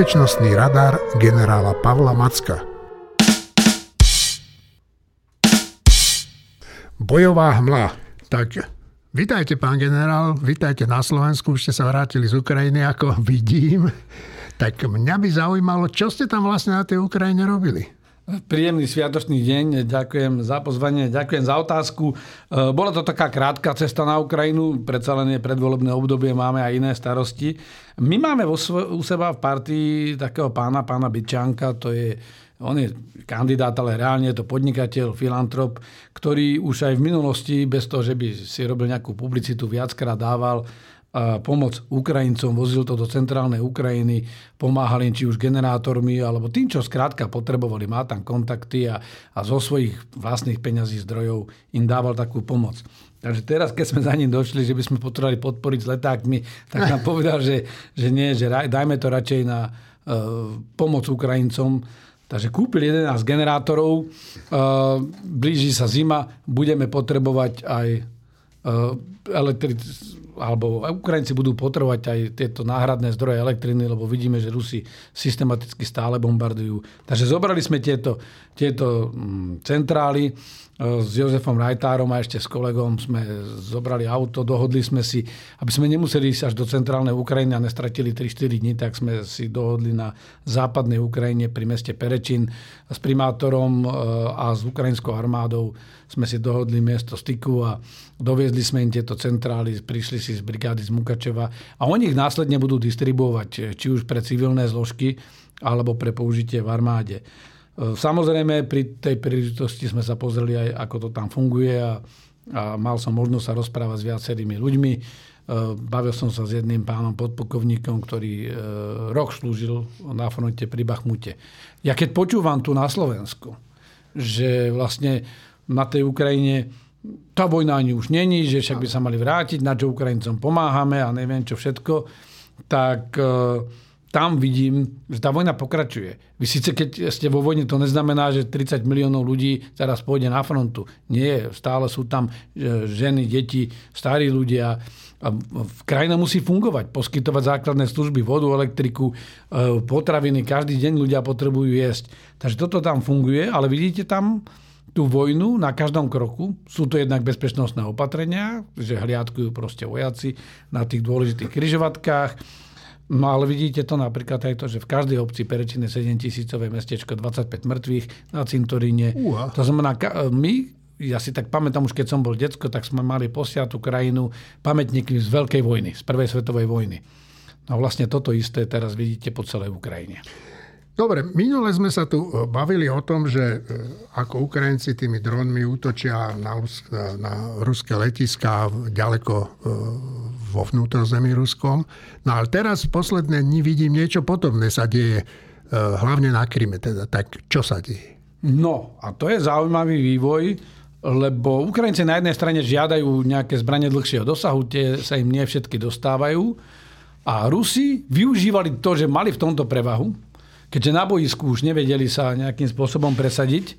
bezpečnostný radar generála Pavla Macka. Bojová hmla. Tak Vítajte, pán generál, vítajte na Slovensku, už ste sa vrátili z Ukrajiny, ako vidím. Tak mňa by zaujímalo, čo ste tam vlastne na tej Ukrajine robili? Príjemný sviatočný deň, ďakujem za pozvanie, ďakujem za otázku. E, bola to taká krátka cesta na Ukrajinu, predsa len je predvolebné obdobie, máme aj iné starosti. My máme vo, u seba v partii takého pána, pána Byčanka, to je on je kandidát, ale reálne je to podnikateľ, filantrop, ktorý už aj v minulosti, bez toho, že by si robil nejakú publicitu, viackrát dával pomoc Ukrajincom, vozil to do centrálnej Ukrajiny, pomáhal im či už generátormi, alebo tým, čo skrátka potrebovali. Má tam kontakty a, a zo svojich vlastných peňazí, zdrojov im dával takú pomoc. Takže teraz, keď sme za ním došli, že by sme potrebovali podporiť s letákmi, tak nám povedal, že, že nie, že dajme to radšej na uh, pomoc Ukrajincom. Takže kúpil 11 generátorov, uh, blíži sa zima, budeme potrebovať aj uh, elektri- alebo Ukrajinci budú potrebovať aj tieto náhradné zdroje elektriny, lebo vidíme, že Rusi systematicky stále bombardujú. Takže zobrali sme tieto, tieto mm, centrály, s Jozefom Rajtárom a ešte s kolegom sme zobrali auto, dohodli sme si, aby sme nemuseli ísť až do centrálnej Ukrajiny a nestratili 3-4 dní, tak sme si dohodli na západnej Ukrajine pri meste Perečin s primátorom e, a s ukrajinskou armádou sme si dohodli miesto styku a doviezli sme im tieto centrály, prišli si z brigády z Mukačeva a oni ich následne budú distribuovať či už pre civilné zložky alebo pre použitie v armáde. E, samozrejme, pri tej príležitosti sme sa pozreli aj, ako to tam funguje a, a mal som možnosť sa rozprávať s viacerými ľuďmi. E, bavil som sa s jedným pánom podpukovníkom, ktorý e, rok slúžil na fronte pri Bachmute. Ja keď počúvam tu na Slovensku, že vlastne na tej Ukrajine tá vojna ani už není, že však by sa mali vrátiť, na čo Ukrajincom pomáhame a neviem čo všetko, tak tam vidím, že tá vojna pokračuje. Vy síce, keď ste vo vojne, to neznamená, že 30 miliónov ľudí teraz pôjde na frontu. Nie, stále sú tam e, ženy, deti, starí ľudia. A krajina musí fungovať, poskytovať základné služby, vodu, elektriku, e, potraviny. Každý deň ľudia potrebujú jesť. Takže toto tam funguje, ale vidíte tam tú vojnu na každom kroku. Sú to jednak bezpečnostné opatrenia, že hliadkujú proste vojaci na tých dôležitých kryžovatkách No ale vidíte to napríklad aj to, že v každej obci Perečine 7 tisícové mestečko, 25 mŕtvych na cintoríne. To znamená, my, ja si tak pamätám už keď som bol decko, tak sme mali posiatú krajinu pamätníky z Veľkej vojny, z Prvej svetovej vojny. No vlastne toto isté teraz vidíte po celej Ukrajine. Dobre, minule sme sa tu e, bavili o tom, že e, ako Ukrajinci tými dronmi útočia na, na ruské letiská ďaleko e, vo vnútrozemí ruskom. No ale teraz posledné dni vidím niečo podobné sa deje, hlavne na Kryme. Teda, tak čo sa deje? No a to je zaujímavý vývoj, lebo Ukrajinci na jednej strane žiadajú nejaké zbranie dlhšieho dosahu, tie sa im nie všetky dostávajú. A Rusi využívali to, že mali v tomto prevahu, keďže na boisku už nevedeli sa nejakým spôsobom presadiť,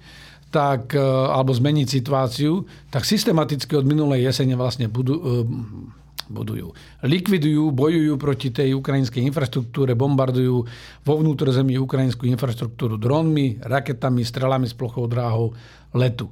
tak, e, alebo zmeniť situáciu, tak systematicky od minulej jesene vlastne budu, e, budujú. Likvidujú, bojujú proti tej ukrajinskej infraštruktúre, bombardujú vo vnútrozemí ukrajinskú infraštruktúru dronmi, raketami, strelami s plochou dráhou letu.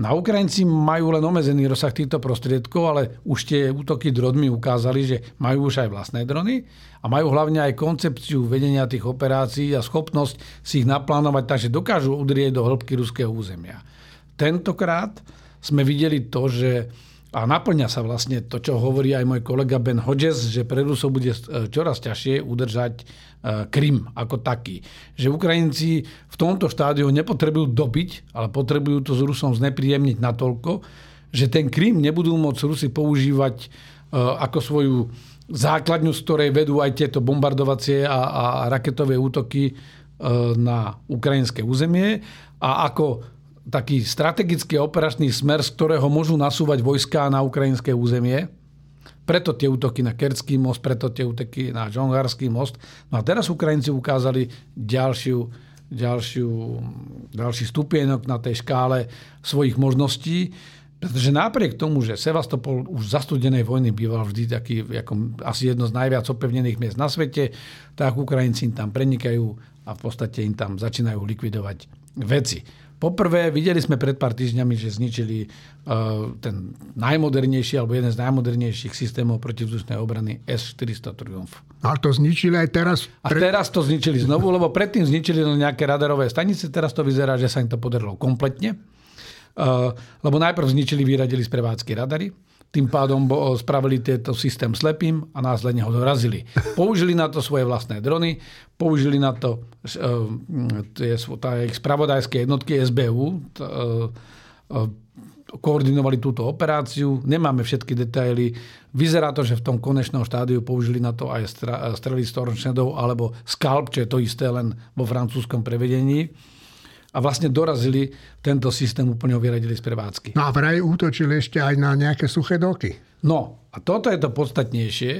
Na Ukrajinci majú len obmedzený rozsah týchto prostriedkov, ale už tie útoky dronmi ukázali, že majú už aj vlastné drony a majú hlavne aj koncepciu vedenia tých operácií a schopnosť si ich naplánovať, takže dokážu udrieť do hĺbky ruského územia. Tentokrát sme videli to, že a naplňa sa vlastne to, čo hovorí aj môj kolega Ben Hodges, že pre Rusov bude čoraz ťažšie udržať e, Krym ako taký. Že Ukrajinci v tomto štádiu nepotrebujú dobiť, ale potrebujú to s Rusom znepríjemniť natoľko, že ten Krym nebudú môcť Rusi používať e, ako svoju základňu, z ktorej vedú aj tieto bombardovacie a, a raketové útoky e, na ukrajinské územie a ako taký strategický operačný smer, z ktorého môžu nasúvať vojská na ukrajinské územie. Preto tie útoky na Kerský most, preto tie útoky na Žongarský most. No a teraz Ukrajinci ukázali ďalšiu, ďalšiu, ďalší stupienok na tej škále svojich možností. Pretože napriek tomu, že Sevastopol už za studenej vojny býval vždy taký, ako asi jedno z najviac opevnených miest na svete, tak Ukrajinci im tam prenikajú a v podstate im tam začínajú likvidovať veci. Poprvé, videli sme pred pár týždňami, že zničili uh, ten najmodernejší alebo jeden z najmodernejších systémov protivzdušnej obrany S-400 Triumph. A to zničili aj teraz? A teraz to zničili znovu, lebo predtým zničili len nejaké radarové stanice, teraz to vyzerá, že sa im to podarilo kompletne. Uh, lebo najprv zničili, vyradili z prevádzky radary, tým pádom spravili tento systém slepým a následne ho dorazili. Použili na to svoje vlastné drony, použili na to tie, tá ich spravodajské jednotky SBU, e, e, koordinovali túto operáciu. Nemáme všetky detaily. Vyzerá to, že v tom konečnom štádiu použili na to aj strely Storm Shadow alebo Scalp, čo je to isté len vo francúzskom prevedení a vlastne dorazili tento systém úplne vyradili z prevádzky. No a vraj útočili ešte aj na nejaké suché doky. No a toto je to podstatnejšie,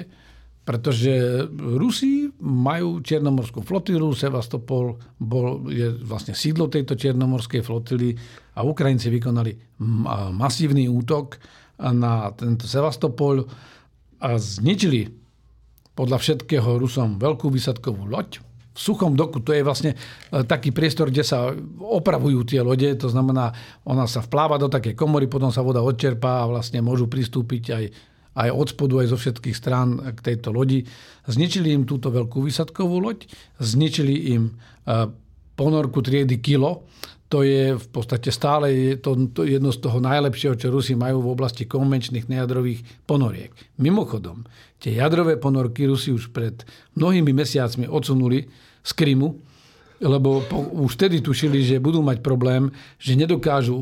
pretože Rusi majú Černomorskú flotilu, Sevastopol bol, je vlastne sídlo tejto Černomorskej flotily a Ukrajinci vykonali masívny útok na tento Sevastopol a zničili podľa všetkého Rusom veľkú vysadkovú loď, v suchom doku. To je vlastne e, taký priestor, kde sa opravujú tie lode. To znamená, ona sa vpláva do také komory, potom sa voda odčerpá a vlastne môžu pristúpiť aj, aj od spodu, aj zo všetkých strán k tejto lodi. Zničili im túto veľkú výsadkovú loď, zničili im e, ponorku triedy kilo, to je v podstate stále je to, to jedno z toho najlepšieho, čo Rusi majú v oblasti konvenčných nejadrových ponoriek. Mimochodom, tie jadrové ponorky Rusi už pred mnohými mesiacmi odsunuli z Krymu, lebo po, už vtedy tušili, že budú mať problém, že nedokážu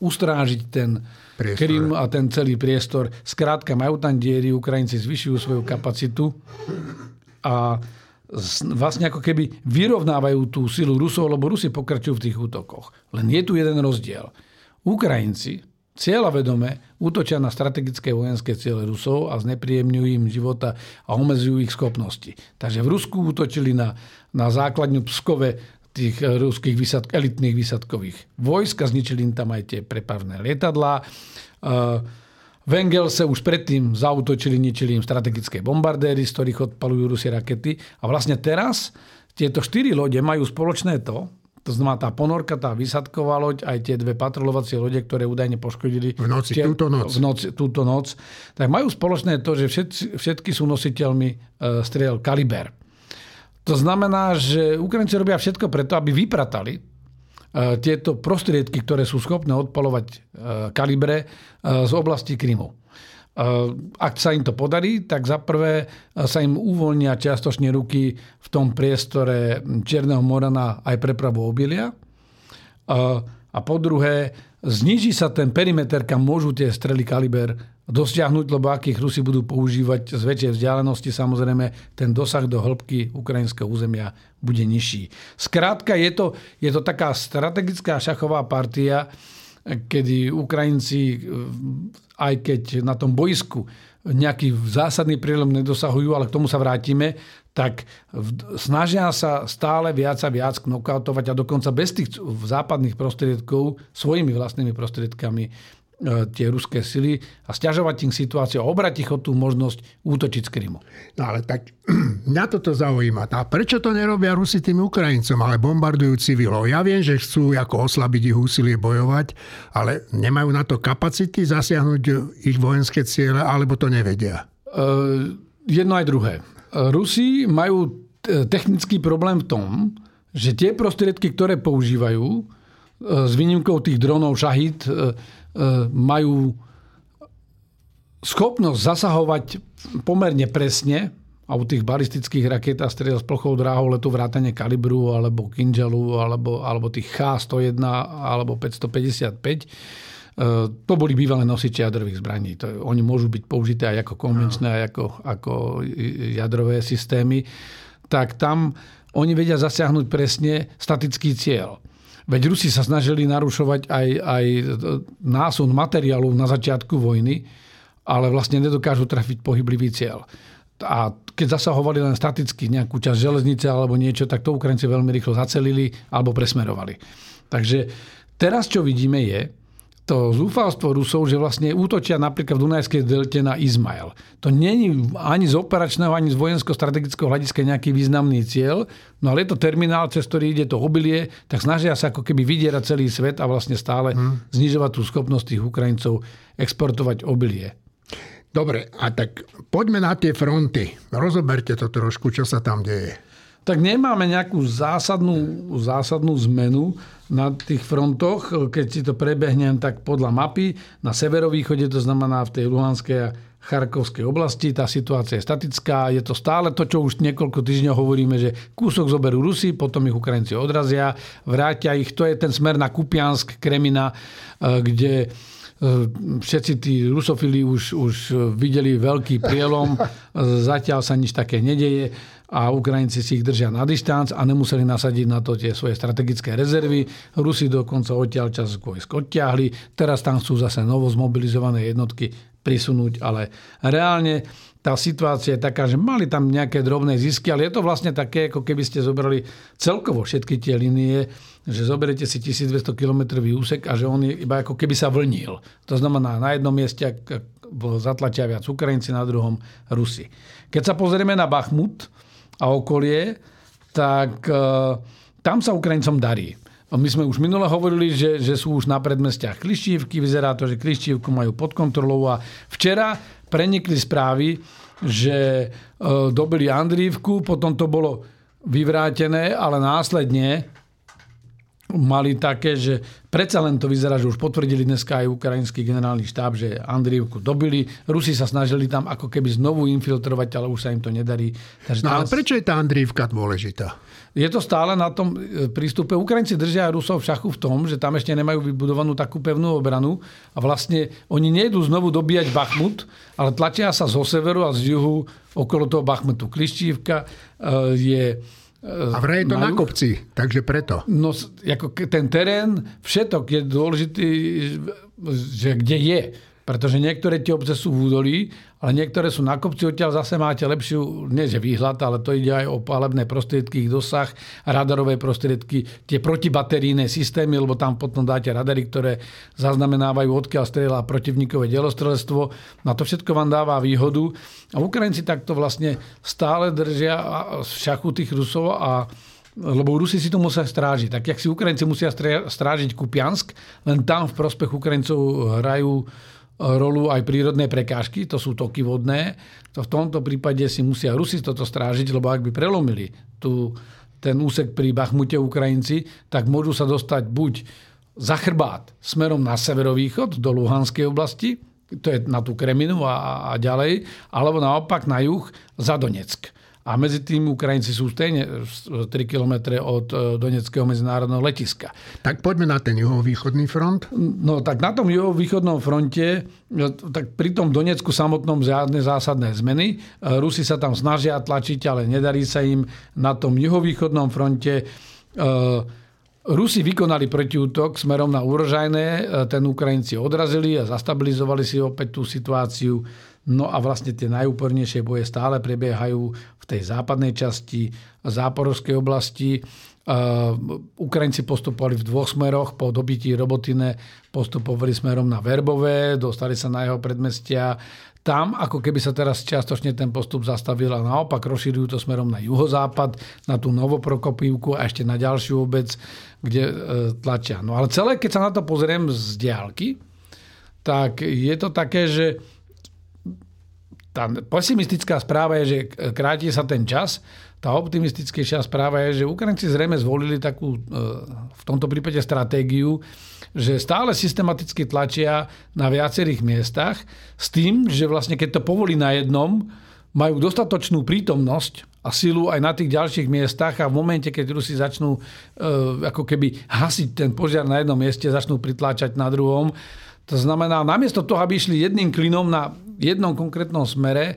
ustrážiť ten priestor. Krym a ten celý priestor. Skrátka, majú tam diery, Ukrajinci zvyšujú svoju kapacitu a vlastne ako keby vyrovnávajú tú silu Rusov, lebo Rusi pokračujú v tých útokoch. Len je tu jeden rozdiel. Ukrajinci cieľavedome útočia na strategické vojenské ciele Rusov a znepríjemňujú im života a omezujú ich schopnosti. Takže v Rusku útočili na, na základňu Pskove tých ruských vysadk, elitných výsadkových vojsk a zničili im tam aj tie prepravné lietadlá. Uh, v Engelse už predtým zautočili, ničili im strategické bombardéry, z ktorých odpalujú Rusi rakety. A vlastne teraz tieto štyri lode majú spoločné to, to znamená tá ponorka, tá vysadková loď, aj tie dve patrolovacie lode, ktoré údajne poškodili v noci, tie, túto noc. V noci, túto noc, tak majú spoločné to, že všetci, všetky sú nositeľmi e, striel Kaliber. To znamená, že Ukrajinci robia všetko preto, aby vypratali tieto prostriedky, ktoré sú schopné odpalovať e, kalibre e, z oblasti Krymu. Ak sa im to podarí, tak za prvé sa im uvoľnia čiastočne ruky v tom priestore Čierneho mora na aj prepravu obilia. A po druhé, zniží sa ten perimeter, kam môžu tie strely kaliber dosiahnuť, lebo akých Rusi budú používať z väčšej vzdialenosti, samozrejme ten dosah do hĺbky ukrajinského územia bude nižší. Skrátka, je to, je to taká strategická šachová partia, kedy Ukrajinci, aj keď na tom boisku nejaký zásadný prílom nedosahujú, ale k tomu sa vrátime, tak snažia sa stále viac a viac knockoutovať a dokonca bez tých západných prostriedkov svojimi vlastnými prostriedkami tie ruské sily a stiažovať tým situáciu a obrať ich o tú možnosť útočiť z Krymu. No ale tak mňa toto zaujíma. A prečo to nerobia Rusi tým Ukrajincom, ale bombardujú civilov? Ja viem, že chcú ako oslabiť ich úsilie bojovať, ale nemajú na to kapacity zasiahnuť ich vojenské ciele, alebo to nevedia? Uh, jedno aj druhé. Rusi majú technický problém v tom, že tie prostriedky, ktoré používajú, s výnimkou tých dronov Šahid, E, majú schopnosť zasahovať pomerne presne a u tých balistických raket a striel s plochou dráhou letu vrátane kalibru alebo Kinjalu alebo, alebo tých H-101 alebo 555 e, to boli bývalé nosiče jadrových zbraní. To, oni môžu byť použité aj ako konvenčné, aj ako, ako jadrové systémy. Tak tam oni vedia zasiahnuť presne statický cieľ. Veď Rusi sa snažili narušovať aj, aj násun materiálu na začiatku vojny, ale vlastne nedokážu trafiť pohyblivý cieľ. A keď zasahovali len staticky nejakú časť železnice alebo niečo, tak to Ukrajinci veľmi rýchlo zacelili alebo presmerovali. Takže teraz, čo vidíme, je, to zúfalstvo Rusov, že vlastne útočia napríklad v Dunajskej delte na Izmael. To není ani z operačného, ani z vojensko-strategického hľadiska nejaký významný cieľ, no ale je to terminál, cez ktorý ide to obilie, tak snažia sa ako keby vydierať celý svet a vlastne stále hmm. znižovať tú schopnosť tých Ukrajincov exportovať obilie. Dobre, a tak poďme na tie fronty. Rozoberte to trošku, čo sa tam deje. Tak nemáme nejakú zásadnú, zásadnú zmenu na tých frontoch. Keď si to prebehnem, tak podľa mapy na severovýchode, to znamená v tej Luhanskej a Charkovskej oblasti. Tá situácia je statická. Je to stále to, čo už niekoľko týždňov hovoríme, že kúsok zoberú Rusi, potom ich Ukrajinci odrazia, vrátia ich. To je ten smer na Kupiansk, Kremina, eh, kde eh, všetci tí rusofili už, už videli veľký prielom. Zatiaľ sa nič také nedeje a Ukrajinci si ich držia na distanc a nemuseli nasadiť na to tie svoje strategické rezervy. Rusi dokonca odtiaľ čas vojsk odtiahli. Teraz tam sú zase novo zmobilizované jednotky prisunúť, ale reálne tá situácia je taká, že mali tam nejaké drobné zisky, ale je to vlastne také, ako keby ste zobrali celkovo všetky tie linie, že zoberete si 1200 km úsek a že on je iba ako keby sa vlnil. To znamená, na jednom mieste zatlačia viac Ukrajinci, na druhom Rusi. Keď sa pozrieme na Bachmut, a okolie, tak e, tam sa Ukrajincom darí. My sme už minule hovorili, že, že sú už na predmestiach Kliščívky. Vyzerá to, že Kliščívku majú pod kontrolou. A včera prenikli správy, že e, dobili Andrívku, potom to bolo vyvrátené, ale následne mali také, že predsa len to vyzerá, že už potvrdili dneska aj ukrajinský generálny štáb, že Andrievku dobili. Rusi sa snažili tam ako keby znovu infiltrovať, ale už sa im to nedarí. Takže no, ale prečo je tá Andrievka dôležitá? Je to stále na tom e, prístupe. Ukrajinci držia Rusov v šachu v tom, že tam ešte nemajú vybudovanú takú pevnú obranu a vlastne oni nejdú znovu dobíjať Bachmut, ale tlačia sa zo severu a z juhu okolo toho Bachmutu. Kliščívka e, je a vraj je to majú, na kopci, takže preto. No, ako ten terén, všetok je dôležitý, že kde je. Pretože niektoré tie obce sú v údolí, ale niektoré sú na kopci, odtiaľ zase máte lepšiu, nie že výhľad, ale to ide aj o palebné prostriedky, ich dosah, radarové prostriedky, tie protibaterijné systémy, lebo tam potom dáte radary, ktoré zaznamenávajú, odkiaľ strieľa protivníkové delostrelectvo. Na to všetko vám dáva výhodu. A Ukrajinci takto vlastne stále držia v šachu tých Rusov a lebo Rusi si to musia strážiť. Tak jak si Ukrajinci musia strážiť Kupiansk, len tam v prospech Ukrajincov hrajú rolu aj prírodné prekážky, to sú toky vodné. To v tomto prípade si musia Rusi toto strážiť, lebo ak by prelomili tu, ten úsek pri Bachmute Ukrajinci, tak môžu sa dostať buď za chrbát smerom na severovýchod do Luhanskej oblasti, to je na tú Kreminu a, a ďalej, alebo naopak na juh za Donetsk. A medzi tým Ukrajinci sú stejne 3 km od e, Doneckého medzinárodného letiska. Tak poďme na ten juhovýchodný front. No tak na tom juhovýchodnom fronte, e, tak pri tom Donecku samotnom žiadne zásadné zmeny. E, Rusi sa tam snažia tlačiť, ale nedarí sa im. Na tom juhovýchodnom fronte Rusi vykonali protiútok smerom na Úrožajné, ten Ukrajinci odrazili a zastabilizovali si opäť tú situáciu. No a vlastne tie najúpornejšie boje stále prebiehajú v tej západnej časti záporovskej oblasti. Ukrajinci postupovali v dvoch smeroch. Po dobití Robotine postupovali smerom na Verbové, dostali sa na jeho predmestia. Tam, ako keby sa teraz čiastočne ten postup zastavil a naopak rozšírujú to smerom na juhozápad, na tú Novoprokopívku a ešte na ďalšiu obec, kde e, tlačia. No ale celé, keď sa na to pozriem z diálky, tak je to také, že tá pesimistická správa je, že kráti sa ten čas. Tá optimistickejšia správa je, že Ukrajinci zrejme zvolili takú, e, v tomto prípade stratégiu, že stále systematicky tlačia na viacerých miestach s tým, že vlastne keď to povolí na jednom, majú dostatočnú prítomnosť a silu aj na tých ďalších miestach a v momente, keď Rusi začnú e, ako keby hasiť ten požiar na jednom mieste, začnú pritláčať na druhom, to znamená, namiesto toho, aby išli jedným klinom na jednom konkrétnom smere, e,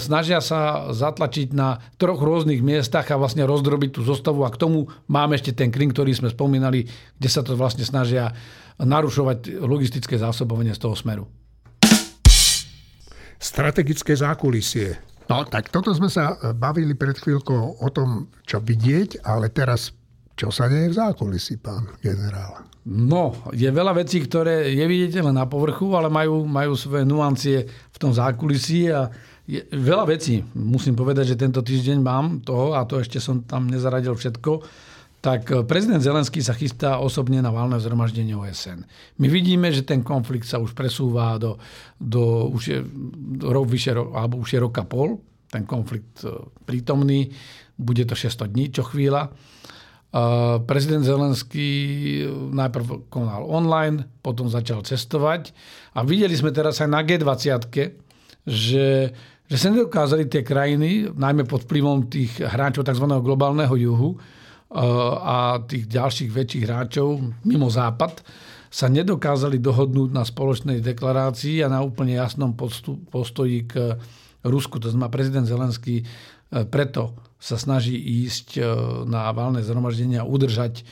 snažia sa zatlačiť na troch rôznych miestach a vlastne rozdrobiť tú zostavu a k tomu máme ešte ten klin, ktorý sme spomínali, kde sa to vlastne snažia narušovať logistické zásobovanie z toho smeru. Strategické zákulisie. No tak toto sme sa bavili pred chvíľkou o tom, čo vidieť, ale teraz čo sa deje v zákulisí, pán generál? No, je veľa vecí, ktoré je vidieť len na povrchu, ale majú, majú svoje nuancie v tom zákulisí a je veľa vecí. Musím povedať, že tento týždeň mám toho, a to ešte som tam nezaradil všetko, tak prezident Zelenský sa chystá osobne na válne zhromaždenie OSN. My vidíme, že ten konflikt sa už presúva do, do už je, rok, vyše, alebo už je roka pol, ten konflikt e, prítomný, bude to 600 dní, čo chvíľa. Prezident Zelenský najprv konal online, potom začal cestovať a videli sme teraz aj na G20, že, že sa nedokázali tie krajiny, najmä pod vplyvom tých hráčov tzv. globálneho juhu a tých ďalších väčších hráčov mimo západ, sa nedokázali dohodnúť na spoločnej deklarácii a na úplne jasnom postoji k Rusku. To znamená, prezident Zelenský e, preto sa snaží ísť e, na valné zhromaždenia udržať e,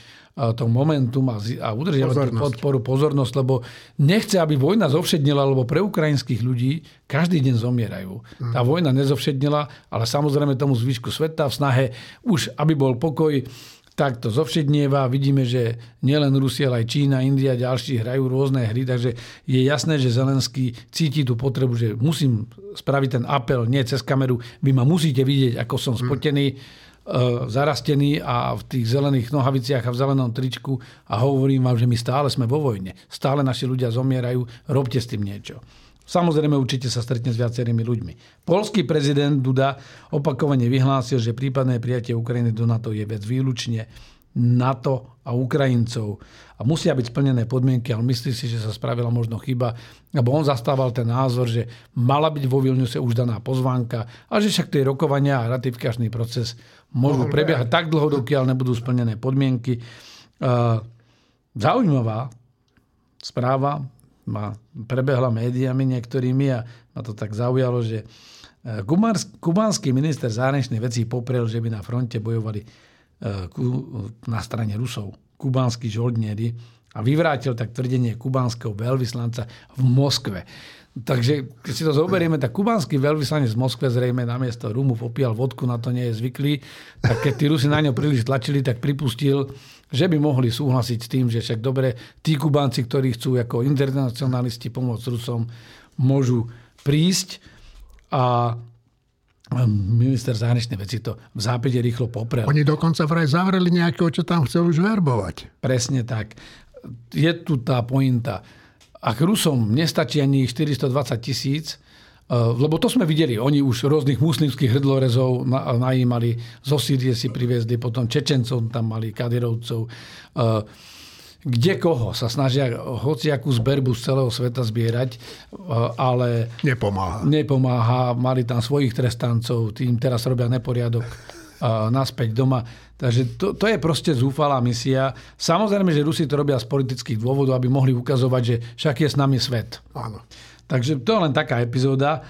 to momentum a, a udržiavať tú podporu, pozornosť, lebo nechce, aby vojna zovšednila, lebo pre ukrajinských ľudí každý deň zomierajú. Tá mhm. vojna nezovšednila, ale samozrejme tomu zvyšku sveta v snahe už, aby bol pokoj, tak to zovšednieva. Vidíme, že nielen Rusia, ale aj Čína, India a ďalší hrajú rôzne hry, takže je jasné, že Zelenský cíti tú potrebu, že musím spraviť ten apel, nie cez kameru, vy ma musíte vidieť, ako som hmm. spotený, hmm. zarastený a v tých zelených nohaviciach a v zelenom tričku a hovorím vám, že my stále sme vo vojne. Stále naši ľudia zomierajú, robte s tým niečo. Samozrejme, určite sa stretne s viacerými ľuďmi. Polský prezident Duda opakovane vyhlásil, že prípadné prijatie Ukrajiny do NATO je vec výlučne NATO a Ukrajincov. A musia byť splnené podmienky, ale myslí si, že sa spravila možno chyba, lebo on zastával ten názor, že mala byť vo Vilniuse už daná pozvánka a že však tie rokovania a ratifikačný proces môžu prebiehať tak dlho, dokiaľ nebudú splnené podmienky. Zaujímavá správa, ma prebehla médiami niektorými a ma to tak zaujalo, že e, kubánsky minister zahraničných vecí poprel, že by na fronte bojovali e, na strane Rusov, kubánsky žoldnieri a vyvrátil tak tvrdenie kubánskeho veľvyslanca v Moskve. Takže keď si to zoberieme, tak kubánsky veľvyslanec v Moskve zrejme namiesto rumu popíjal vodku, na to nie je zvyklý. Tak keď tí Rusi na ňo príliš tlačili, tak pripustil, že by mohli súhlasiť s tým, že však dobre, tí Kubánci, ktorí chcú ako internacionalisti pomôcť Rusom, môžu prísť a minister zahraničnej veci to v zápede rýchlo poprel. Oni dokonca vraj zavreli nejakého, čo tam chcel už verbovať. Presne tak. Je tu tá pointa. Ak Rusom nestačí ani 420 tisíc, lebo to sme videli, oni už rôznych muslimských hrdlorezov najímali, zo Sýrie si priviezli, potom Čečencov tam mali, Kadirovcov. Eh, kde koho sa snažia hociakú zberbu z celého sveta zbierať, eh, ale nepomáha. nepomáha. Mali tam svojich trestancov, tým teraz robia neporiadok naspäť doma. Takže to, to je proste zúfalá misia. Samozrejme, že Rusi to robia z politických dôvodov, aby mohli ukazovať, že však je s nami svet. Áno. Takže to je len taká epizóda.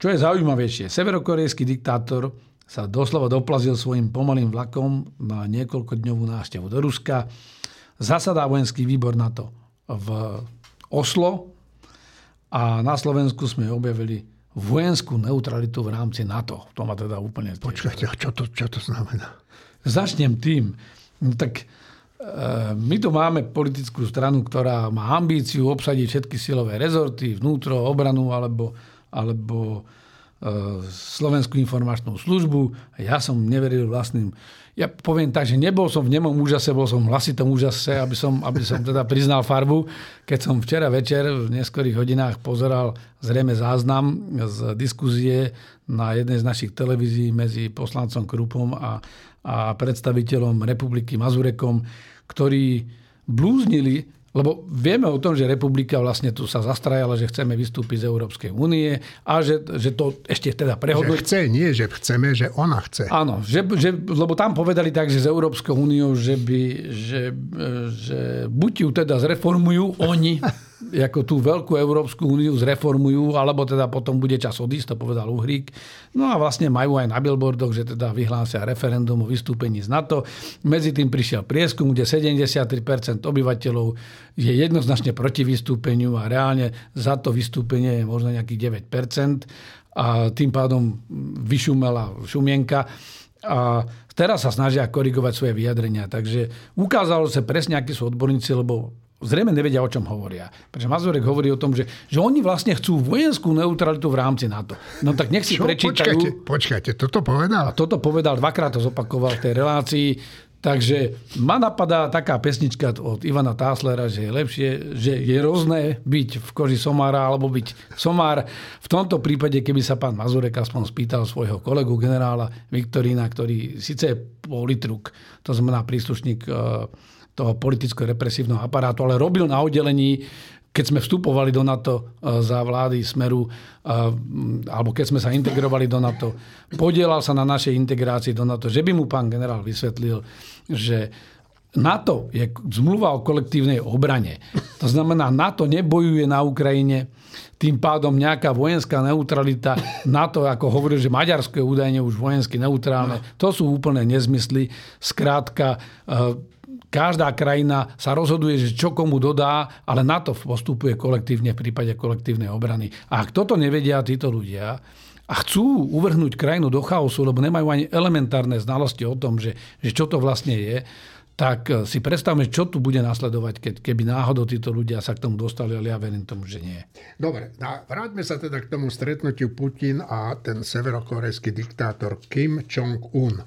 Čo je zaujímavejšie, severokorejský diktátor sa doslova doplazil svojim pomalým vlakom na niekoľkodňovú návštevu do Ruska. Zasadá vojenský výbor na to v Oslo a na Slovensku sme objavili vojenskú neutralitu v rámci NATO. To ma teda úplne... Počkajte, čo to, čo to znamená? Začnem tým. No tak my tu máme politickú stranu, ktorá má ambíciu obsadiť všetky silové rezorty, vnútro, obranu alebo, alebo eh, Slovenskú informačnú službu. Ja som neveril vlastným. Ja poviem tak, že nebol som v nemom úžase, bol som v hlasitom úžase, aby som, aby som teda priznal farbu. Keď som včera večer v neskorých hodinách pozeral zrejme záznam z diskuzie na jednej z našich televízií medzi poslancom Krupom a, a predstaviteľom republiky Mazurekom, ktorí blúznili, lebo vieme o tom, že republika vlastne tu sa zastrajala, že chceme vystúpiť z Európskej únie a že, že to ešte teda prehodnú. Že chce, nie, že chceme, že ona chce. Áno, že, že, lebo tam povedali tak, že z Európskou úniou, že, by, že, že buď ju teda zreformujú oni, ako tú veľkú Európsku úniu zreformujú, alebo teda potom bude čas odísť, to povedal Uhrík. No a vlastne majú aj na billboardoch, že teda vyhlásia referendum o vystúpení z NATO. Medzi tým prišiel prieskum, kde 73% obyvateľov je jednoznačne proti vystúpeniu a reálne za to vystúpenie je možno nejakých 9%. A tým pádom vyšumela šumienka. A teraz sa snažia korigovať svoje vyjadrenia. Takže ukázalo sa presne, akí sú odborníci, lebo zrejme nevedia, o čom hovoria. Pretože Mazurek hovorí o tom, že, že oni vlastne chcú vojenskú neutralitu v rámci NATO. No tak nech si Čo? prečítajú... Počkajte, počkajte, toto povedal? A toto povedal, dvakrát to zopakoval v tej relácii. Takže ma napadá taká pesnička od Ivana Táslera, že je lepšie, že je rôzne byť v koži somára alebo byť somár. V tomto prípade, keby sa pán Mazurek aspoň spýtal svojho kolegu generála Viktorína, ktorý síce je politruk, to znamená príslušník eh, toho politicko-represívneho aparátu, ale robil na oddelení keď sme vstupovali do NATO e, za vlády Smeru, e, alebo keď sme sa integrovali do NATO, podielal sa na našej integrácii do NATO, že by mu pán generál vysvetlil, že NATO je zmluva o kolektívnej obrane. To znamená, NATO nebojuje na Ukrajine, tým pádom nejaká vojenská neutralita, NATO, ako hovoril, že Maďarsko je údajne už vojensky neutrálne, to sú úplne nezmysly. Skrátka, e, Každá krajina sa rozhoduje, že čo komu dodá, ale na to postupuje kolektívne v prípade kolektívnej obrany. A ak toto nevedia títo ľudia, a chcú uvrhnúť krajinu do chaosu, lebo nemajú ani elementárne znalosti o tom, že, že čo to vlastne je, tak eh, si predstavme, čo tu bude nasledovať, keď, keby náhodou títo ľudia sa k tomu dostali, ale ja verím tomu, že nie. Dobre, a vráťme sa teda k tomu stretnutiu Putin a ten severokorejský diktátor Kim Jong-un.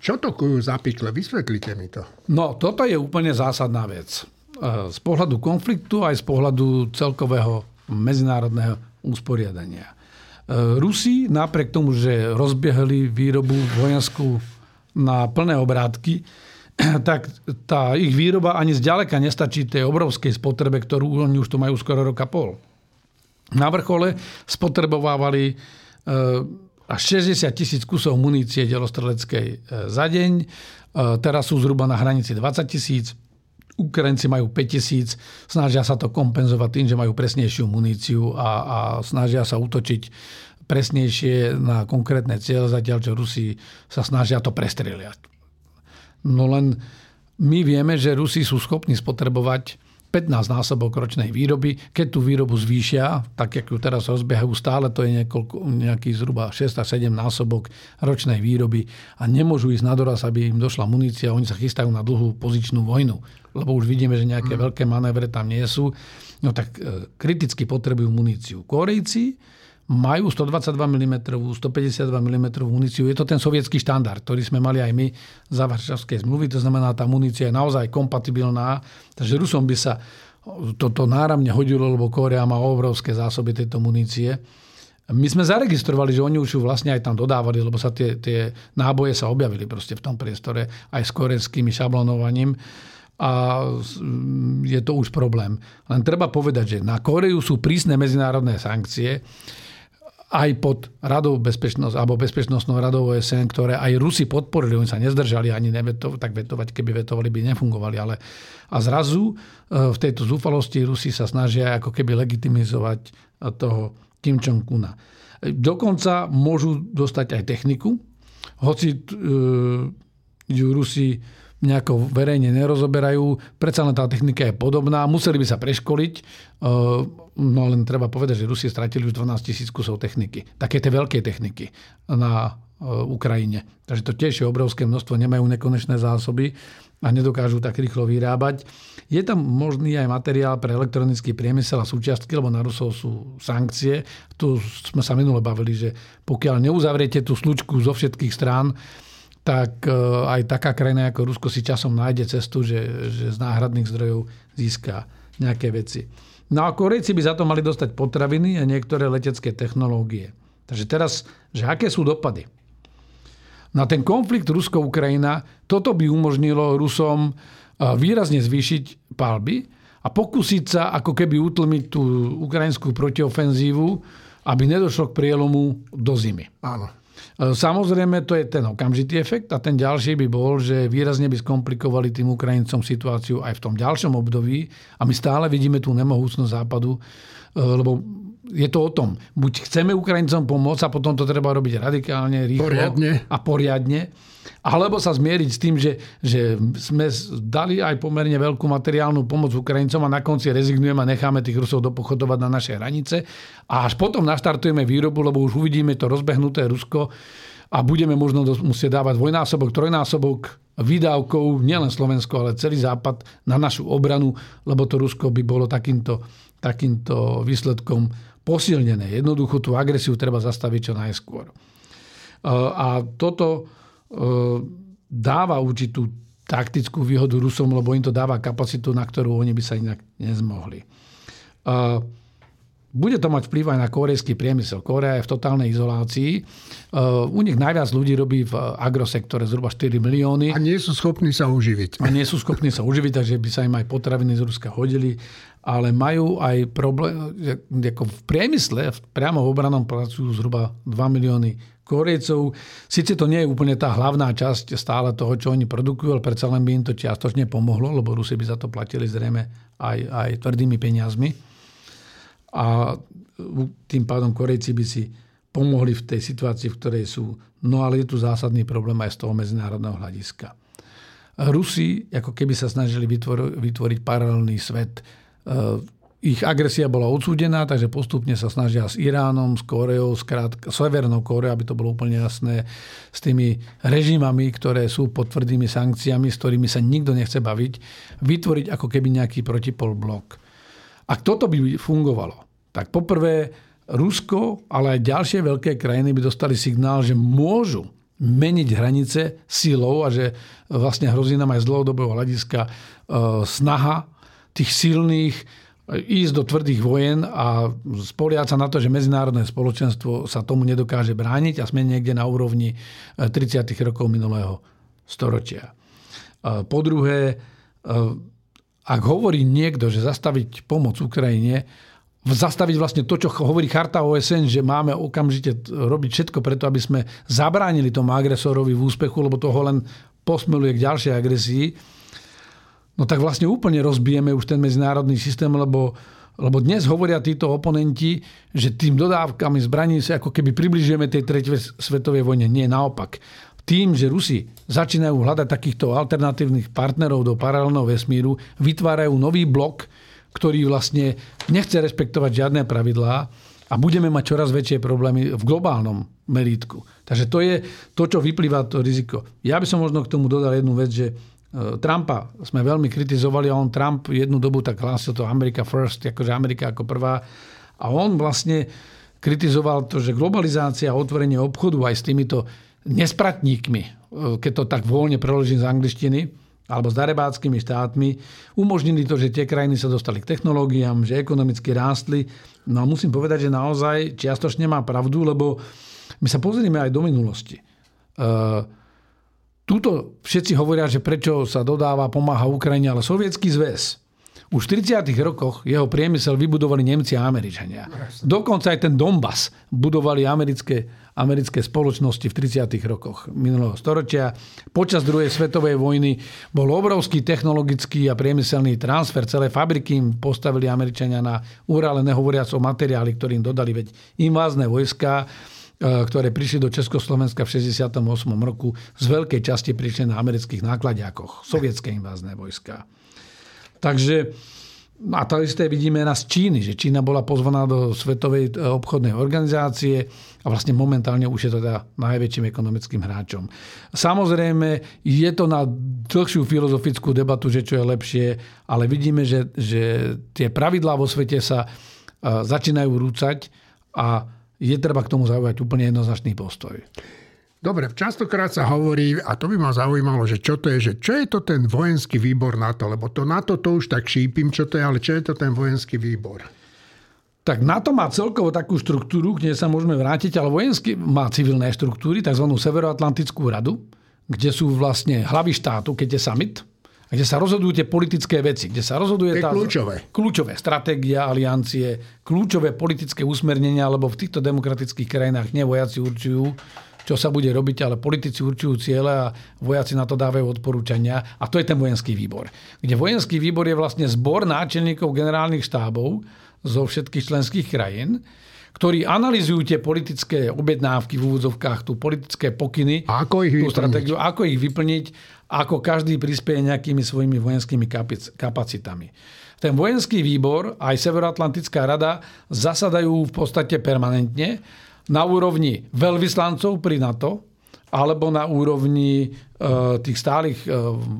Čo to kujú zapikle? Vysvetlite mi to. No, toto je úplne zásadná vec. E, z pohľadu konfliktu aj z pohľadu celkového medzinárodného usporiadania. E, Rusi napriek tomu, že rozbiehali výrobu vojenskú na plné obrátky, tak tá ich výroba ani zďaleka nestačí tej obrovskej spotrebe, ktorú oni už tu majú skoro roka pol. Na vrchole spotrebovávali e, až 60 tisíc kusov munície delostreleckej e, za deň. E, teraz sú zhruba na hranici 20 tisíc. Ukrajinci majú 5 tisíc, snažia sa to kompenzovať tým, že majú presnejšiu muníciu a, a snažia sa útočiť presnejšie na konkrétne cieľe, zatiaľ čo Rusi sa snažia to prestreliať. No len my vieme, že Rusi sú schopní spotrebovať 15 násobok ročnej výroby. Keď tú výrobu zvýšia, tak jak ju teraz rozbiehajú stále, to je niekoľko, nejaký zhruba 6 a 7 násobok ročnej výroby a nemôžu ísť na doraz, aby im došla munícia. Oni sa chystajú na dlhú pozičnú vojnu, lebo už vidíme, že nejaké mm. veľké manévre tam nie sú. No tak e, kriticky potrebujú muníciu. Korejci majú 122 mm, 152 mm muníciu. Je to ten sovietský štandard, ktorý sme mali aj my za Varšavskej zmluvy. To znamená, tá munícia je naozaj kompatibilná. Takže Rusom by sa toto náramne hodilo, lebo Korea má obrovské zásoby tejto munície. My sme zaregistrovali, že oni už ju vlastne aj tam dodávali, lebo sa tie, tie náboje sa objavili proste v tom priestore aj s korejským šablonovaním a je to už problém. Len treba povedať, že na Koreju sú prísne medzinárodné sankcie, aj pod radou bezpečnosť, alebo bezpečnostnou radou OSN, ktoré aj Rusi podporili, oni sa nezdržali ani nevetovať, tak vetovať, keby vetovali, by nefungovali. Ale, a zrazu e, v tejto zúfalosti Rusi sa snažia ako keby legitimizovať toho Kim Jong-una. Dokonca môžu dostať aj techniku, hoci e, ju Rusi nejako verejne nerozoberajú. Predsa len tá technika je podobná. Museli by sa preškoliť. No len treba povedať, že Rusie stratili už 12 tisíc kusov techniky. Také tie veľké techniky na e, Ukrajine. Takže to tiež je obrovské množstvo. Nemajú nekonečné zásoby a nedokážu tak rýchlo vyrábať. Je tam možný aj materiál pre elektronický priemysel a súčiastky, lebo na Rusov sú sankcie. Tu sme sa minule bavili, že pokiaľ neuzavriete tú slučku zo všetkých strán, tak e, aj taká krajina ako Rusko si časom nájde cestu, že, že z náhradných zdrojov získa nejaké veci. No a Korejci by za to mali dostať potraviny a niektoré letecké technológie. Takže teraz, že aké sú dopady? Na ten konflikt Rusko-Ukrajina, toto by umožnilo Rusom e, výrazne zvýšiť palby a pokúsiť sa ako keby utlmiť tú ukrajinskú protiofenzívu, aby nedošlo k prielomu do zimy. Áno. E, samozrejme, to je ten okamžitý efekt a ten ďalší by bol, že výrazne by skomplikovali tým Ukrajincom situáciu aj v tom ďalšom období a my stále vidíme tú nemohúcnosť západu, e, lebo je to o tom, buď chceme Ukrajincom pomôcť a potom to treba robiť radikálne, rýchlo poriadne. a poriadne, alebo sa zmieriť s tým, že, že sme dali aj pomerne veľkú materiálnu pomoc Ukrajincom a na konci rezignujeme a necháme tých Rusov dopochodovať na naše hranice a až potom naštartujeme výrobu, lebo už uvidíme to rozbehnuté Rusko, a budeme možno musieť dávať dvojnásobok, trojnásobok výdavkov, nielen Slovensko, ale celý Západ na našu obranu, lebo to Rusko by bolo takýmto, takýmto výsledkom posilnené. Jednoducho tú agresiu treba zastaviť čo najskôr. E, a toto e, dáva určitú taktickú výhodu Rusom, lebo im to dáva kapacitu, na ktorú oni by sa inak nezmohli. Bude to mať vplyv aj na korejský priemysel. Korea je v totálnej izolácii. U nich najviac ľudí robí v agrosektore zhruba 4 milióny. A nie sú schopní sa uživiť. A nie sú schopní sa uživiť, takže by sa im aj potraviny z Ruska hodili ale majú aj problém, ako v priemysle, priamo v obranom pracujú zhruba 2 milióny Korejcov. Sice to nie je úplne tá hlavná časť stále toho, čo oni produkujú, ale predsa len by im to čiastočne pomohlo, lebo Rusi by za to platili zrejme aj, aj tvrdými peniazmi. A tým pádom Korejci by si pomohli v tej situácii, v ktorej sú. No ale je tu zásadný problém aj z toho medzinárodného hľadiska. Rusi ako keby sa snažili vytvoriť paralelný svet, Eh, ich agresia bola odsúdená, takže postupne sa snažia s Iránom, s Koreou, s Severnou Koreou, aby to bolo úplne jasné, s tými režimami, ktoré sú pod tvrdými sankciami, s ktorými sa nikto nechce baviť, vytvoriť ako keby nejaký protipol blok. Ak toto by fungovalo, tak poprvé Rusko, ale aj ďalšie veľké krajiny by dostali signál, že môžu meniť hranice silou a že vlastne hrozí nám aj z dlhodobého hľadiska eh, snaha tých silných ísť do tvrdých vojen a spoliať sa na to, že medzinárodné spoločenstvo sa tomu nedokáže brániť a sme niekde na úrovni 30. Eh, rokov minulého storočia. Po druhé, ak hovorí niekto, že zastaviť pomoc Ukrajine, zastaviť vlastne to, čo hovorí charta OSN, že máme okamžite robiť všetko preto, aby sme zabránili tomu agresorovi v úspechu, lebo toho len posmeluje k ďalšej agresii, no tak vlastne úplne rozbijeme už ten medzinárodný systém, lebo, lebo dnes hovoria títo oponenti, že tým dodávkami zbraní sa ako keby približujeme tej tretej svetovej vojne. Nie, naopak. Tým, že Rusi začínajú hľadať takýchto alternatívnych partnerov do paralelného vesmíru, vytvárajú nový blok, ktorý vlastne nechce respektovať žiadne pravidlá a budeme mať čoraz väčšie problémy v globálnom merítku. Takže to je to, čo vyplýva to riziko. Ja by som možno k tomu dodal jednu vec, že E, Trumpa sme veľmi kritizovali a on Trump jednu dobu tak hlásil to America first, akože Amerika ako prvá. A on vlastne kritizoval to, že globalizácia a otvorenie obchodu aj s týmito nespratníkmi, e, keď to tak voľne preložím z angličtiny, alebo s darebáckými štátmi, umožnili to, že tie krajiny sa dostali k technológiám, že ekonomicky rástli. No a musím povedať, že naozaj čiastočne má pravdu, lebo my sa pozrieme aj do minulosti. Uh, Tuto všetci hovoria, že prečo sa dodáva, pomáha Ukrajine, ale Sovietský zväz už v 30. rokoch jeho priemysel vybudovali Nemci a Američania. Dokonca aj ten Donbass budovali americké, americké spoločnosti v 30. rokoch minulého storočia. Počas druhej svetovej vojny bol obrovský technologický a priemyselný transfer. Celé fabriky im postavili Američania na Urale, nehovoriac o materiáli, ktorým dodali veď invázne vojska E, ktoré prišli do Československa v 68. roku, z veľkej časti prišli na amerických nákladiakoch, sovietské invázne vojska. Takže a to isté vidíme na z Číny, že Čína bola pozvaná do Svetovej e, obchodnej organizácie a vlastne momentálne už je to teda najväčším ekonomickým hráčom. Samozrejme, je to na dlhšiu filozofickú debatu, že čo je lepšie, ale vidíme, že, že tie pravidlá vo svete sa e, začínajú rúcať a je treba k tomu zaujať úplne jednoznačný postoj. Dobre, častokrát sa hovorí, a to by ma zaujímalo, že čo to je, že čo je to ten vojenský výbor NATO, lebo to NATO to už tak šípim, čo to je, ale čo je to ten vojenský výbor? Tak NATO má celkovo takú štruktúru, kde sa môžeme vrátiť, ale vojenský má civilné štruktúry, tzv. Severoatlantickú radu, kde sú vlastne hlavy štátu, keď je summit, kde sa rozhodujú tie politické veci, kde sa rozhoduje tá... Kľúčové. Kľúčové. Stratégia, aliancie, kľúčové politické usmernenia, lebo v týchto demokratických krajinách nie vojaci určujú, čo sa bude robiť, ale politici určujú ciele a vojaci na to dávajú odporúčania. A to je ten vojenský výbor. Kde vojenský výbor je vlastne zbor náčelníkov generálnych štábov zo všetkých členských krajín, ktorí analizujú tie politické objednávky v úvodzovkách, tú politické pokyny, a ako ich tú stratégiu, ako ich vyplniť, ako každý prispieje nejakými svojimi vojenskými kapacitami. Ten vojenský výbor, aj Severoatlantická rada zasadajú v podstate permanentne na úrovni veľvyslancov pri NATO, alebo na úrovni tých stálych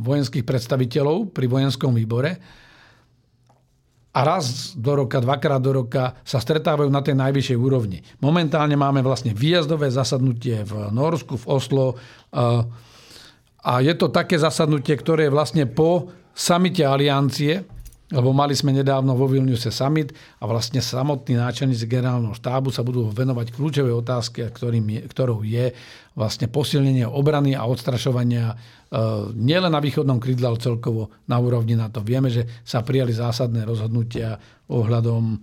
vojenských predstaviteľov pri vojenskom výbore a raz do roka, dvakrát do roka sa stretávajú na tej najvyššej úrovni. Momentálne máme vlastne výjazdové zasadnutie v Norsku, v Oslo a je to také zasadnutie, ktoré je vlastne po samite aliancie, lebo mali sme nedávno vo Vilniuse summit a vlastne samotní náčelníci generálneho štábu sa budú venovať kľúčové otázke, ktorým je, ktorou je vlastne posilnenie obrany a odstrašovania e, nielen na východnom krídle, ale celkovo na úrovni NATO. Vieme, že sa prijali zásadné rozhodnutia ohľadom e,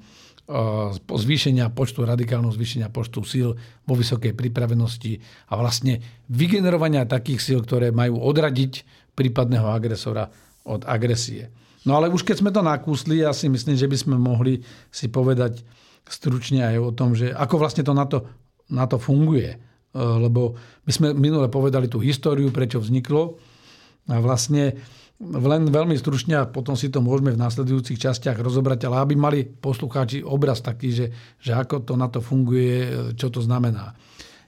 zvýšenia počtu, radikálneho zvýšenia počtu síl vo vysokej pripravenosti a vlastne vygenerovania takých síl, ktoré majú odradiť prípadného agresora od agresie. No ale už keď sme to nakúsli, ja si myslím, že by sme mohli si povedať stručne aj o tom, že ako vlastne to na to, na to funguje. E, lebo my sme minule povedali tú históriu, prečo vzniklo. A vlastne len veľmi stručne a potom si to môžeme v následujúcich častiach rozobrať, ale aby mali poslucháči obraz taký, že, že ako to na to funguje, e, čo to znamená.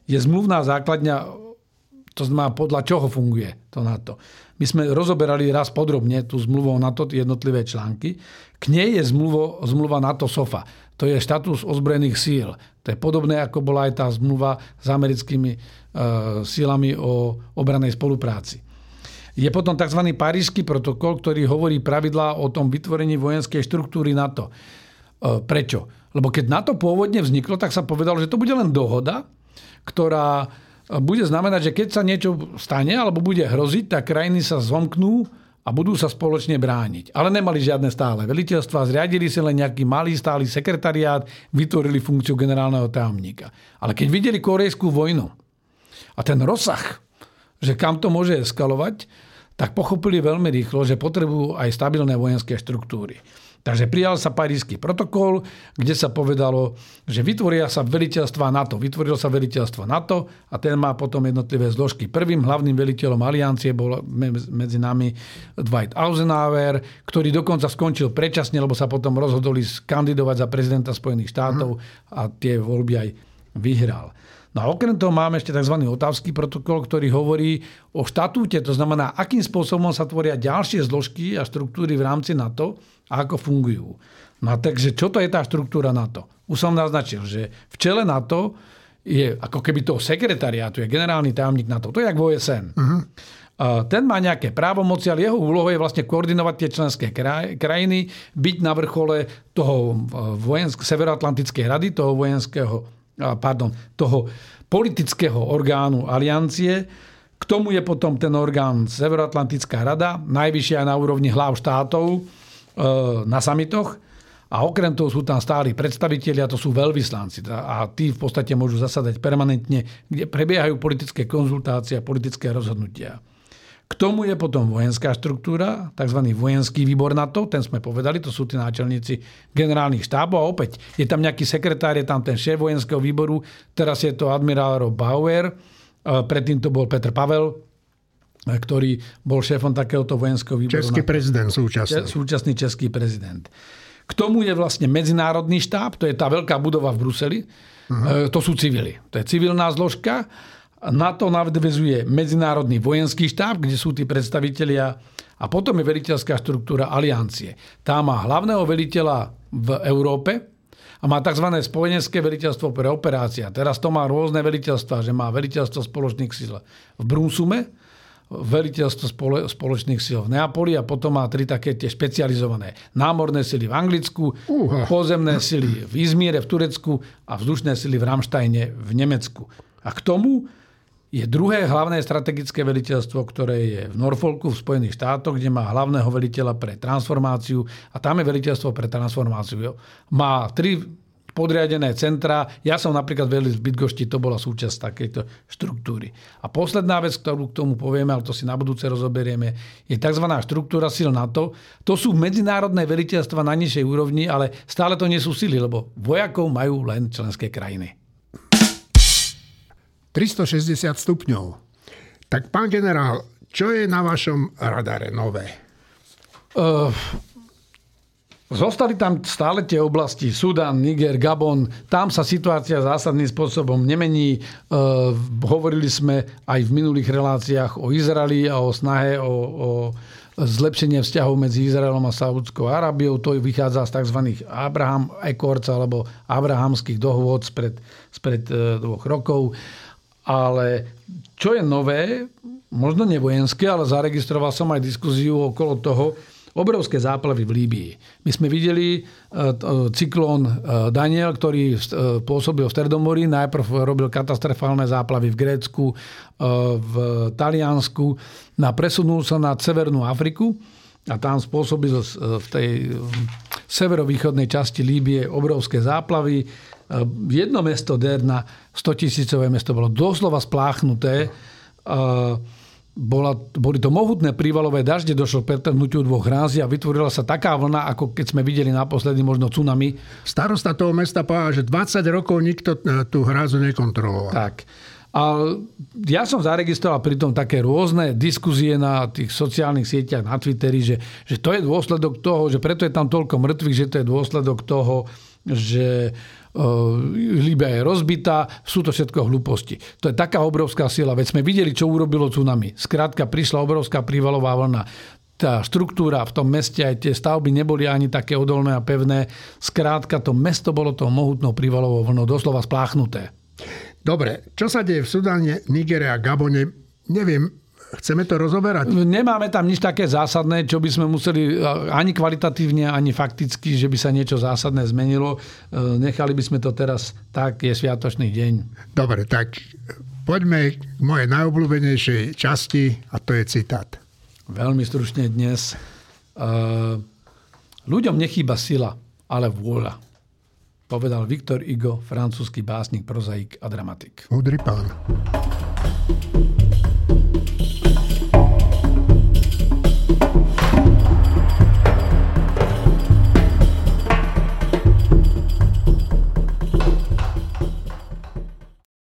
Je zmluvná základňa to znamená, podľa čoho funguje to NATO. My sme rozoberali raz podrobne tú zmluvu o NATO, jednotlivé články. K nej je zmluvo, zmluva NATO SOFA. To je štatus ozbrojených síl. To je podobné, ako bola aj tá zmluva s americkými e, sílami o obranej spolupráci. Je potom tzv. parížský protokol, ktorý hovorí pravidlá o tom vytvorení vojenskej štruktúry NATO. E, prečo? Lebo keď NATO pôvodne vzniklo, tak sa povedalo, že to bude len dohoda, ktorá bude znamenať, že keď sa niečo stane alebo bude hroziť, tak krajiny sa zomknú a budú sa spoločne brániť. Ale nemali žiadne stále veliteľstva, zriadili si len nejaký malý stály sekretariát, vytvorili funkciu generálneho tajomníka. Ale keď videli korejskú vojnu a ten rozsah, že kam to môže eskalovať, tak pochopili veľmi rýchlo, že potrebujú aj stabilné vojenské štruktúry. Takže prijal sa parížský protokol, kde sa povedalo, že vytvoria sa veliteľstva NATO. Vytvorilo sa veliteľstvo NATO a ten má potom jednotlivé zložky. Prvým hlavným veliteľom aliancie bol medzi nami Dwight Eisenhower, ktorý dokonca skončil predčasne, lebo sa potom rozhodli kandidovať za prezidenta Spojených štátov a tie voľby aj vyhral. No a okrem toho máme ešte tzv. otávsky protokol, ktorý hovorí o štatúte, to znamená, akým spôsobom sa tvoria ďalšie zložky a štruktúry v rámci NATO a ako fungujú. No a takže čo to je tá štruktúra NATO? Už som naznačil, že v čele NATO je ako keby toho sekretariátu, je generálny tajomník NATO. To je jak v OSN. Uh-huh. Ten má nejaké právomoci, ale jeho úlohou je vlastne koordinovať tie členské krajiny, byť na vrchole toho vojensk- Severoatlantickej rady, toho vojenského pardon, toho politického orgánu aliancie. K tomu je potom ten orgán Severoatlantická rada, najvyššia na úrovni hlav štátov e, na samitoch. A okrem toho sú tam stáli predstavitelia, to sú veľvyslanci. A tí v podstate môžu zasadať permanentne, kde prebiehajú politické konzultácie a politické rozhodnutia. K tomu je potom vojenská štruktúra, tzv. vojenský výbor NATO, ten sme povedali, to sú tí náčelníci generálnych štábov a opäť je tam nejaký sekretár, je tam ten šéf vojenského výboru, teraz je to admirál Rob Bauer, predtým to bol Petr Pavel, ktorý bol šéfom takéhoto vojenského výboru. Český NATO. prezident súčasný. Súčasný český prezident. K tomu je vlastne medzinárodný štáb, to je tá veľká budova v Bruseli. Uh-huh. To sú civili. To je civilná zložka na to nadvezuje medzinárodný vojenský štáb, kde sú tí predstavitelia a potom je veliteľská štruktúra aliancie. Tá má hlavného veliteľa v Európe a má tzv. spojenecké veliteľstvo pre operácia. Teraz to má rôzne veliteľstva, že má veliteľstvo spoločných síl v Brunsume, veliteľstvo spoločných síl v Neapoli a potom má tri také tie špecializované. Námorné sily v Anglicku, uh. pozemné sily v Izmíre v Turecku a vzdušné sily v Ramštajne v Nemecku. A k tomu je druhé hlavné strategické veliteľstvo, ktoré je v Norfolku v Spojených štátoch, kde má hlavného veliteľa pre transformáciu a tam je veliteľstvo pre transformáciu. Má tri podriadené centra. Ja som napríklad velil v Bydgošti, to bola súčasť takejto štruktúry. A posledná vec, ktorú k tomu povieme, ale to si na budúce rozoberieme, je tzv. štruktúra sil NATO. To sú medzinárodné veliteľstva na nižšej úrovni, ale stále to nie sú sily, lebo vojakov majú len členské krajiny. 360 stupňov. Tak pán generál, čo je na vašom radare nové? Uh, Zostali tam stále tie oblasti, Sudan, Niger, Gabon, tam sa situácia zásadným spôsobom nemení. E, hovorili sme aj v minulých reláciách o Izraeli a o snahe o, o zlepšenie vzťahov medzi Izraelom a Saudskou Arábiou. To vychádza z tzv. Abraham Accords alebo Abrahamských dohôd spred, spred e, dvoch rokov. Ale čo je nové, možno nevojenské, ale zaregistroval som aj diskuziu okolo toho, obrovské záplavy v Líbii. My sme videli e, cyklón e, Daniel, ktorý e, pôsobil v Stredomorí. Najprv robil katastrofálne záplavy v Grécku, v Taliansku. Na presunul sa na Severnú Afriku a tam spôsobil v tej severovýchodnej časti Líbie obrovské záplavy. Jedno mesto Derna, 100 tisícové mesto, bolo doslova spláchnuté bola, boli to mohutné prívalové dažde, došlo k pretrhnutiu dvoch hrází a vytvorila sa taká vlna, ako keď sme videli naposledy možno tsunami. Starosta toho mesta povedal, že 20 rokov nikto e, tú hrázu nekontroloval. Tak. A ja som zaregistroval pritom také rôzne diskuzie na tých sociálnych sieťach, na Twitteri, že, že to je dôsledok toho, že preto je tam toľko mŕtvych, že to je dôsledok toho, že Líbia je rozbitá, sú to všetko hlúposti. To je taká obrovská sila, veď sme videli, čo urobilo tsunami. Skrátka, prišla obrovská prívalová vlna tá štruktúra v tom meste, aj tie stavby neboli ani také odolné a pevné. Skrátka, to mesto bolo to mohutnou prívalovou vlnou doslova spláchnuté. Dobre, čo sa deje v Sudáne, Nigere a Gabone, neviem, Chceme to rozoberať? Nemáme tam nič také zásadné, čo by sme museli ani kvalitatívne, ani fakticky, že by sa niečo zásadné zmenilo. E, nechali by sme to teraz tak, je sviatočný deň. Dobre, tak poďme k mojej najobľúbenejšej časti a to je citát. Veľmi stručne dnes. E, ľuďom nechýba sila, ale vôľa. Povedal Viktor Igo, francúzsky básnik, prozaik a dramatik. Udri pán.